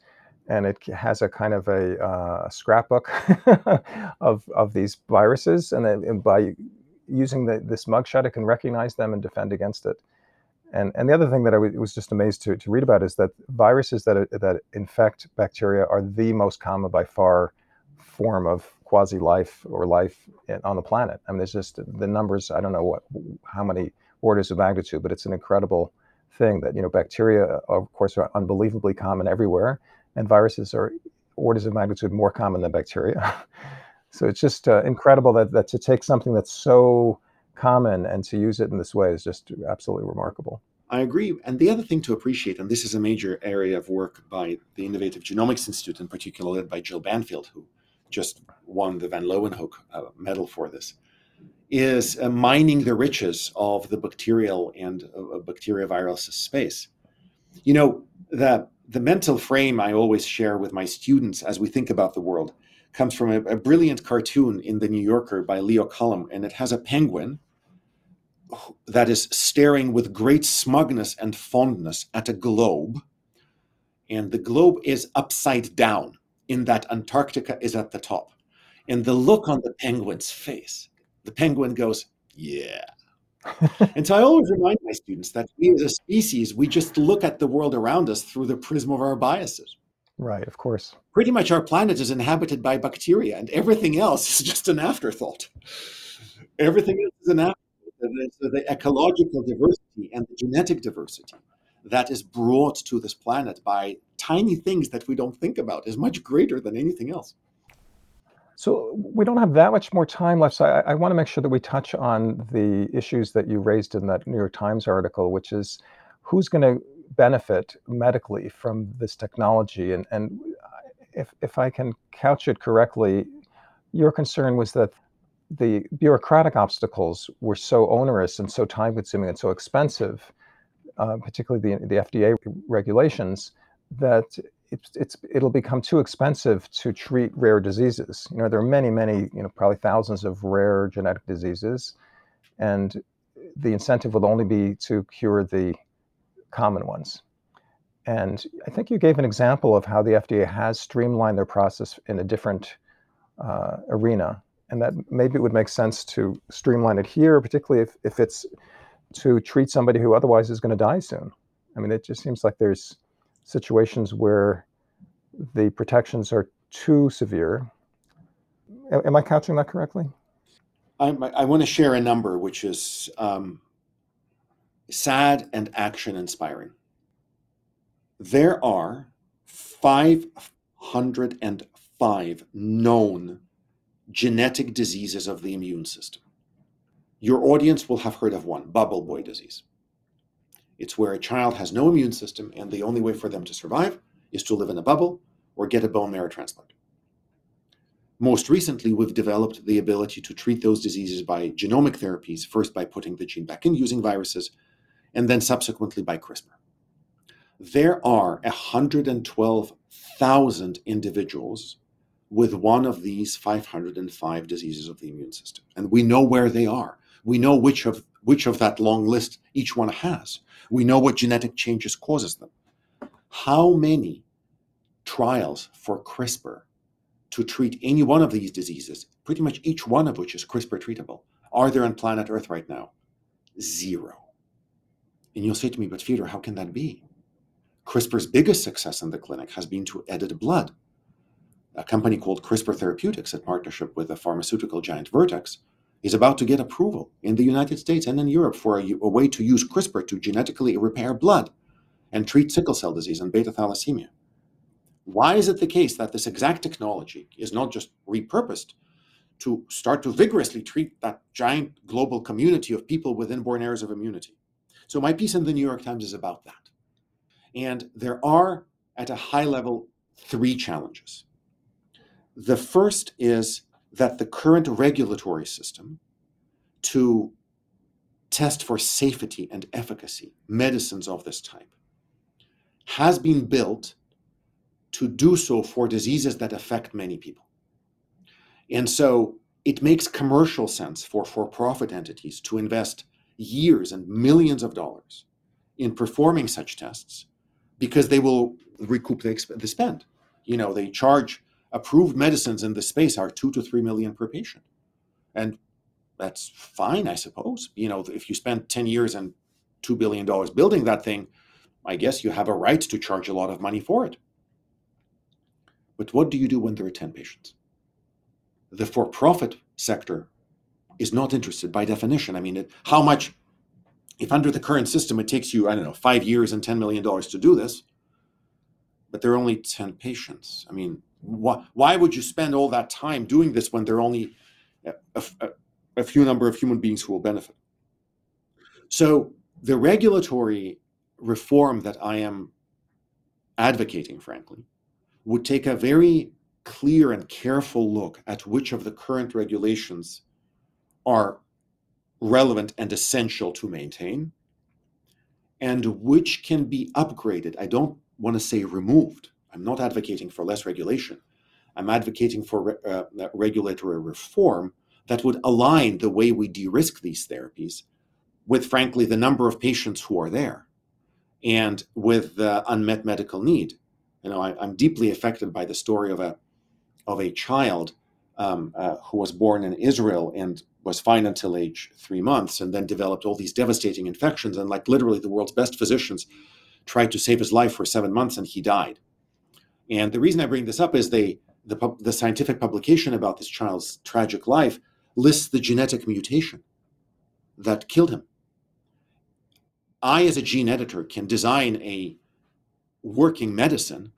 and it has a kind of a uh, scrapbook of of these viruses, and, then, and by using the, this mugshot, it can recognize them and defend against it. And, and the other thing that I was just amazed to, to read about is that viruses that, that infect bacteria are the most common by far form of quasi life or life on the planet. I mean, there's just the numbers, I don't know what, how many orders of magnitude, but it's an incredible thing that, you know, bacteria, of course, are unbelievably common everywhere, and viruses are orders of magnitude more common than bacteria. so it's just uh, incredible that, that to take something that's so common and to use it in this way is just absolutely remarkable. I agree. And the other thing to appreciate, and this is a major area of work by the Innovative Genomics Institute, in particular led by Jill Banfield, who just won the Van Leeuwenhoek uh, medal for this, is uh, mining the riches of the bacterial and uh, bacterioviral space. You know, the, the mental frame I always share with my students as we think about the world comes from a, a brilliant cartoon in the New Yorker by Leo Cullum, and it has a penguin that is staring with great smugness and fondness at a globe. And the globe is upside down, in that Antarctica is at the top. And the look on the penguin's face, the penguin goes, Yeah. and so I always remind my students that we as a species, we just look at the world around us through the prism of our biases. Right, of course. Pretty much our planet is inhabited by bacteria, and everything else is just an afterthought. Everything else is an afterthought the, the ecological diversity and the genetic diversity that is brought to this planet by tiny things that we don't think about is much greater than anything else. So we don't have that much more time left. So I, I, want to make sure that we touch on the issues that you raised in that New York Times article, which is who's going to benefit medically from this technology. And, and if, if I can couch it correctly, your concern was that the bureaucratic obstacles were so onerous and so time consuming and so expensive, uh, particularly the, the FDA regulations, that it's, it's, it'll become too expensive to treat rare diseases. You know, there are many, many, you know, probably thousands of rare genetic diseases, and the incentive will only be to cure the common ones. And I think you gave an example of how the FDA has streamlined their process in a different uh, arena and that maybe it would make sense to streamline it here, particularly if, if it's to treat somebody who otherwise is going to die soon. I mean, it just seems like there's situations where the protections are too severe. Am I couching that correctly? I, I want to share a number which is um, sad and action inspiring. There are 505 known genetic diseases of the immune system. Your audience will have heard of one bubble boy disease. It's where a child has no immune system, and the only way for them to survive is to live in a bubble or get a bone marrow transplant. Most recently, we've developed the ability to treat those diseases by genomic therapies, first by putting the gene back in using viruses, and then subsequently by CRISPR. There are 112,000 individuals with one of these 505 diseases of the immune system. And we know where they are. We know which of which of that long list each one has. We know what genetic changes causes them. How many trials for CRISPR to treat any one of these diseases, pretty much each one of which is CRISPR treatable, are there on planet Earth right now? Zero. And you'll say to me, but Fyodor, how can that be? CRISPR's biggest success in the clinic has been to edit blood a company called CRISPR Therapeutics, in partnership with the pharmaceutical giant Vertex, is about to get approval in the United States and in Europe for a, a, way to use CRISPR to genetically repair blood and treat sickle cell disease and beta thalassemia. Why is it the case that this exact technology is not just repurposed to start to vigorously treat that giant global community of people with inborn errors of immunity? So, my piece in the New York Times is about that. And there are, at a high level, three challenges. The first is that the current regulatory system to test for safety and efficacy medicines of this type has been built to do so for diseases that affect many people. And so it makes commercial sense for for profit entities to invest years and millions of dollars in performing such tests because they will recoup the, the spend. You know, they charge approved medicines in the space are two to three million per patient. And that's fine, I suppose. You know, if you spend 10 years and $2 billion building that thing, I guess you have a right to charge a lot of money for it. But what do you do when there are 10 patients? The for profit sector is not interested by definition. I mean, it, how much, if under the current system it takes you, I don't know, five years and $10 million to do this, but there are only 10 patients. I mean, why, why would you spend all that time doing this when there are only a, a, a few number of human beings who will benefit? So the regulatory reform that I am advocating, frankly, would take a very clear and careful look at which of the current regulations are relevant and essential to maintain and which can be upgraded. I don't want to say removed. I'm not advocating for less regulation. I'm advocating for uh, regulatory reform that would align the way we de risk these therapies with, frankly, the number of patients who are there and with the unmet medical need. You know, I, am deeply affected by the story of a of a child um, uh, who was born in Israel and was fine until age three months, and then developed all these devastating infections. And like literally, the world's best physicians tried to save his life for seven months, and he died. And the reason I bring this up is they the, the scientific publication about this child's tragic life lists the genetic mutation that killed him. I, as a gene editor, can design a working medicine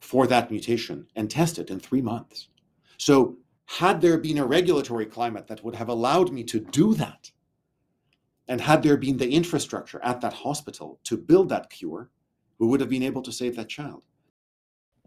for that mutation and test it in three months. So, had there been a regulatory climate that would have allowed me to do that, and had there been the infrastructure at that hospital to build that cure, we would have been able to save that child.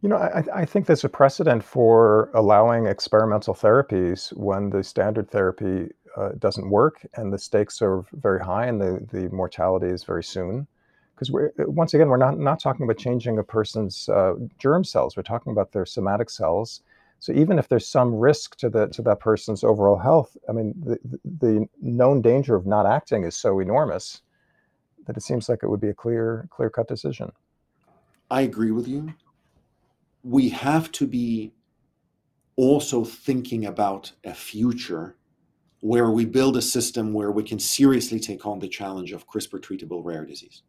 You know, I, I think there's a precedent for allowing experimental therapies when the standard therapy uh, doesn't work and the stakes are very high and the, the mortality is very soon. Because we're once again, we're not, not talking about changing a person's uh, germ cells. We're talking about their somatic cells. So even if there's some risk to the to that person's overall health, I mean, the, the known danger of not acting is so enormous that it seems like it would be a clear clear cut decision. I agree with you. We have to be also thinking about a future where we build a system where we can seriously take on the challenge of CRISPR treatable rare disease.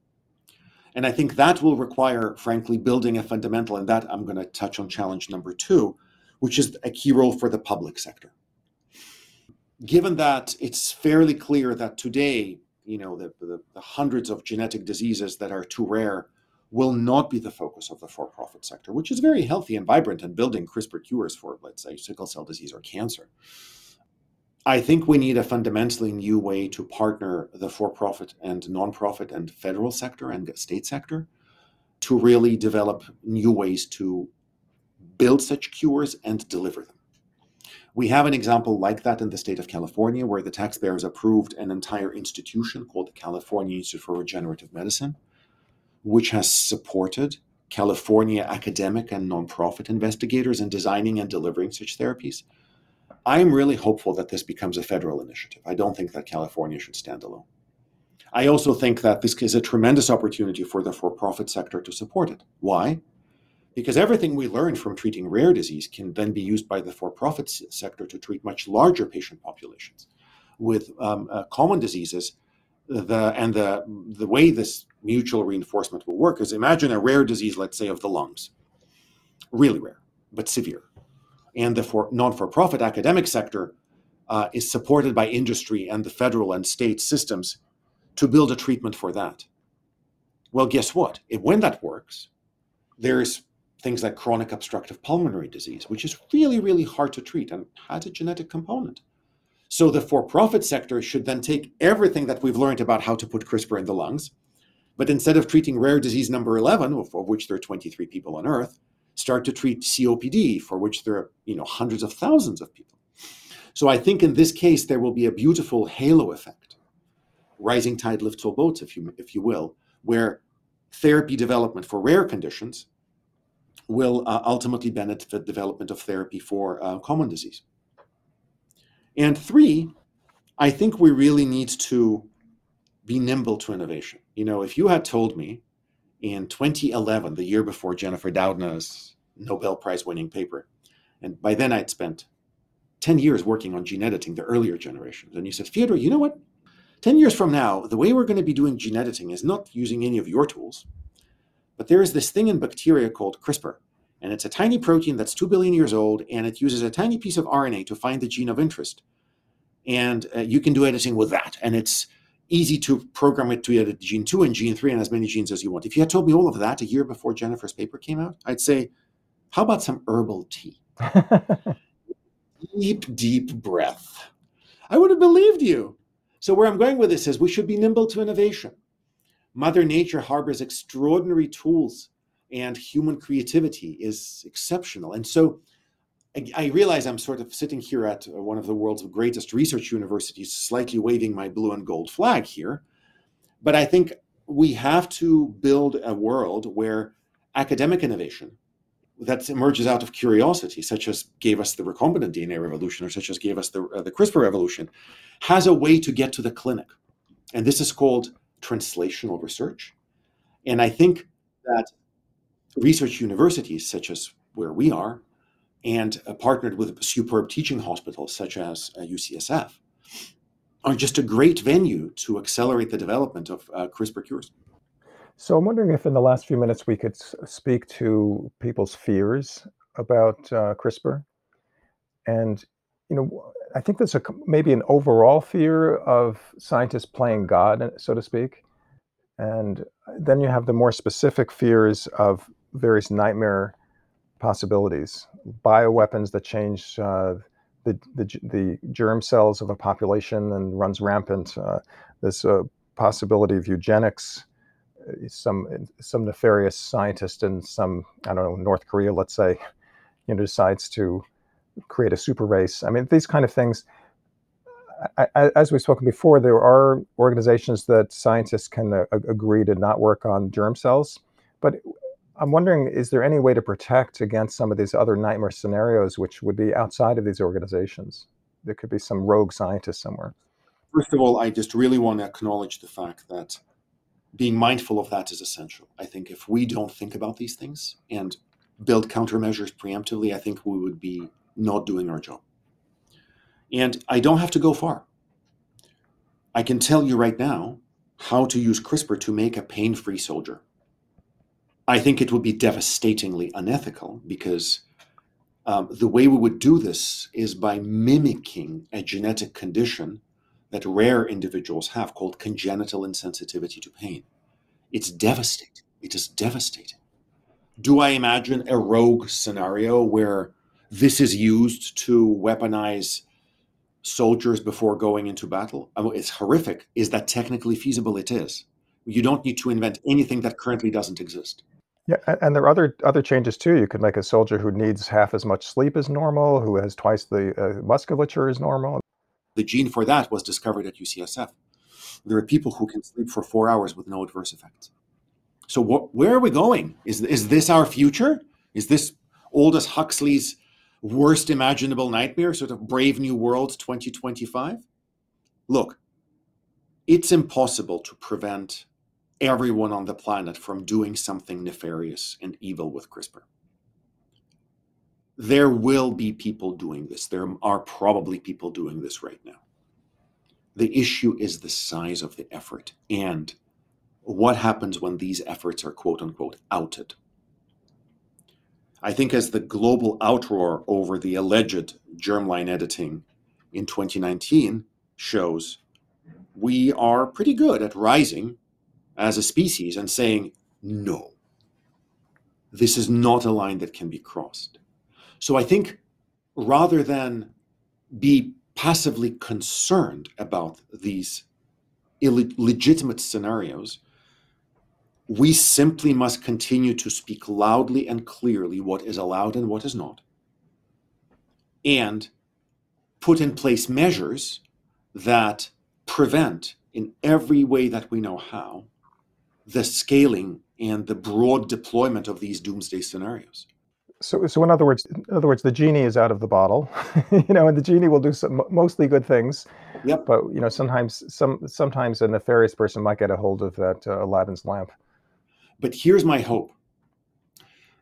And I think that will require, frankly, building a fundamental, and that I'm going to touch on challenge number two, which is a key role for the public sector. Given that it's fairly clear that today, you know, the, the, the hundreds of genetic diseases that are too rare will not be the focus of the for profit sector, which is very healthy and vibrant and building CRISPR cures for, let's say, sickle cell disease or cancer. I think we need a fundamentally new way to partner the for profit and nonprofit and federal sector and state sector to really develop new ways to build such cures and deliver them. We have an example like that in the state of California, where the taxpayers approved an entire institution called the California Institute for Regenerative Medicine, which has supported California academic and nonprofit investigators in designing and delivering such therapies I'm really hopeful that this becomes a federal initiative. I don't think that California should stand alone. I also think that this is a tremendous opportunity for the for profit sector to support it. Why? Because everything we learn from treating rare disease can then be used by the for profit sector to treat much larger patient populations. With um, uh, common diseases, the, and the, the way this mutual reinforcement will work is imagine a rare disease, let's say, of the lungs, really rare, but severe and the for, non-for-profit academic sector uh, is supported by industry and the federal and state systems to build a treatment for that. Well, guess what? If, when that works, there's things like chronic obstructive pulmonary disease, which is really, really hard to treat and has a genetic component. So the for-profit sector should then take everything that we've learned about how to put CRISPR in the lungs, but instead of treating rare disease number 11, of, which there are 23 people on Earth, start to treat COPD, for which there are you know hundreds of thousands of people. So I think in this case there will be a beautiful halo effect, rising tide lifts all boats, if you if you will, where therapy development for rare conditions will uh, ultimately benefit the development of therapy for uh, common disease. And three, I think we really need to be nimble to innovation. You know, if you had told me in 2011, the year before Jennifer Doudna's Nobel Prize winning paper. And by then I'd spent 10 years working on gene editing, the earlier generations. And you said, Fyodor, you know what? 10 years from now, the way we're going to be doing gene editing is not using any of your tools, but there is this thing in bacteria called CRISPR. And it's a tiny protein that's 2 billion years old, and it uses a tiny piece of RNA to find the gene of interest. And uh, you can do editing with that. And it's easy to program it to gene 2 and gene 3 and as many genes as you want. If you had told me all of that a year before Jennifer's paper came out, I'd say, how about some herbal tea? deep, deep breath. I would have believed you. So, where I'm going with this is we should be nimble to innovation. Mother Nature harbors extraordinary tools, and human creativity is exceptional. And so, I, realize I'm sort of sitting here at one of the world's greatest research universities, slightly waving my blue and gold flag here. But I think we have to build a world where academic innovation that emerges out of curiosity, such as gave us the recombinant DNA revolution, or such as gave us the, uh, the CRISPR revolution, has a way to get to the clinic. And this is called translational research. And I think that research universities, such as where we are, and uh, partnered with superb teaching hospitals such as uh, UCSF, are just a great venue to accelerate the development of uh, CRISPR cures. So I'm wondering if in the last few minutes we could speak to people's fears about uh, CRISPR. And, you know, I think there's a maybe an overall fear of scientists playing God, so to speak. And then you have the more specific fears of various nightmare possibilities, bioweapons that change uh, the, the, the germ cells of a population and runs rampant. Uh, there's a possibility of eugenics some some nefarious scientist in some I don't know North Korea, let's say, you know, decides to create a super race. I mean, these kind of things. I, as we've spoken before, there are organizations that scientists can uh, agree to not work on germ cells, but I'm wondering, is there any way to protect against some of these other nightmare scenarios, which would be outside of these organizations? There could be some rogue scientist somewhere. First of all, I just really want to acknowledge the fact that being mindful of that is essential. I think if we don't think about these things and build countermeasures preemptively, I think we would be not doing our job. And I don't have to go far. I can tell you right now how to use CRISPR to make a pain free soldier. I think it would be devastatingly unethical because um, the way we would do this is by mimicking a genetic condition that rare individuals have called congenital insensitivity to pain. It's devastating. It is devastating. Do I imagine a rogue scenario where this is used to weaponize soldiers before going into battle? I mean, it's horrific. Is that technically feasible? It is. You don't need to invent anything that currently doesn't exist. Yeah, and there are other other changes too. You could make a soldier who needs half as much sleep as normal, who has twice the uh, musculature as normal. The gene for that was discovered at UCSF. There are people who can sleep for four hours with no adverse effects. So wh- where are we going? Is, is this our future? Is this Aldous Huxley's worst imaginable nightmare, sort of Brave New World 2025? Look, it's impossible to prevent everyone on the planet from doing something nefarious and evil with CRISPR there will be people doing this. There are probably people doing this right now. The issue is the size of the effort and what happens when these efforts are quote unquote outed. I think as the global outroar over the alleged germline editing in 2019 shows, we are pretty good at rising as a species and saying, no, this is not a line that can be crossed. So I think rather than be passively concerned about these illegitimate scenarios, we simply must continue to speak loudly and clearly what is allowed and what is not, and put in place measures that prevent, in every way that we know how, the scaling and the broad deployment of these doomsday scenarios. So, so in other words, in other words, the genie is out of the bottle, you know, and the genie will do some mostly good things. Yep. But you know, sometimes some sometimes a nefarious person might get a hold of that uh, Aladdin's lamp. But here's my hope,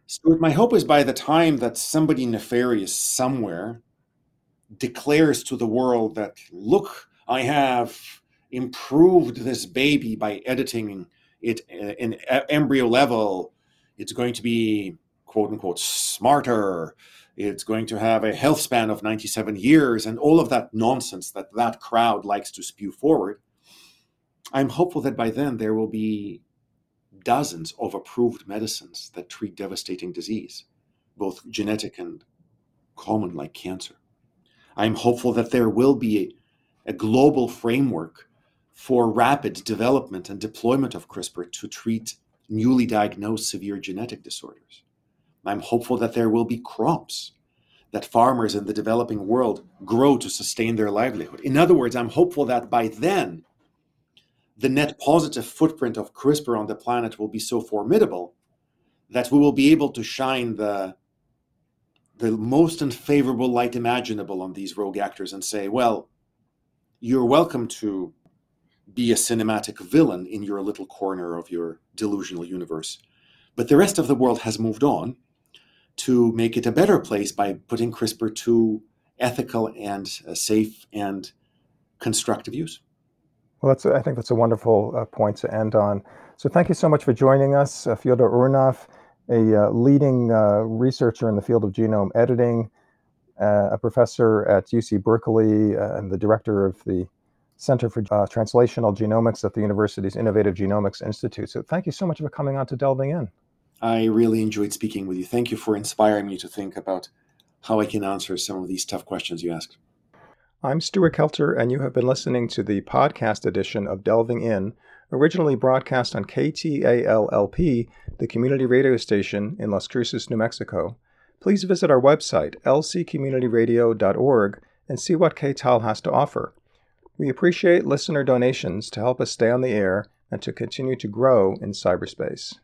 Stuart. My hope is by the time that somebody nefarious somewhere declares to the world that, look, I have improved this baby by editing it uh, in embryo level. It's going to be quote unquote smarter. It's going to have a health span of 97 years and all of that nonsense that that crowd likes to spew forward. I'm hopeful that by then there will be dozens of approved medicines that treat devastating disease, both genetic and common like cancer. I'm hopeful that there will be a, a global framework for rapid development and deployment of CRISPR to treat newly diagnosed severe genetic disorders. I'm hopeful that there will be crops that farmers in the developing world grow to sustain their livelihood. In other words, I'm hopeful that by then, the net positive footprint of CRISPR on the planet will be so formidable that we will be able to shine the the most unfavorable light imaginable on these rogue actors and say, well, you're welcome to be a cinematic villain in your little corner of your delusional universe. But the rest of the world has moved on to make it a better place by putting CRISPR to ethical and uh, safe and constructive use. Well, that's, I think that's a wonderful uh, point to end on. So, thank you so much for joining us, uh, Fyodor Urnov, a uh, leading uh, researcher in the field of genome editing, uh, a professor at UC Berkeley, and the director of the Center for uh, Translational Genomics at the university's Innovative Genomics Institute. So thank you so much for coming on to Delving In. I really enjoyed speaking with you. Thank you for inspiring me to think about how I can answer some of these tough questions you asked. I'm Stuart Kelter, and you have been listening to the podcast edition of Delving In, originally broadcast on KTALLP, the community radio station in Las Cruces, New Mexico. Please visit our website, lccommunityradio.org, and see what KTAL has to offer. We appreciate listener donations to help us stay on the air and to continue to grow in cyberspace.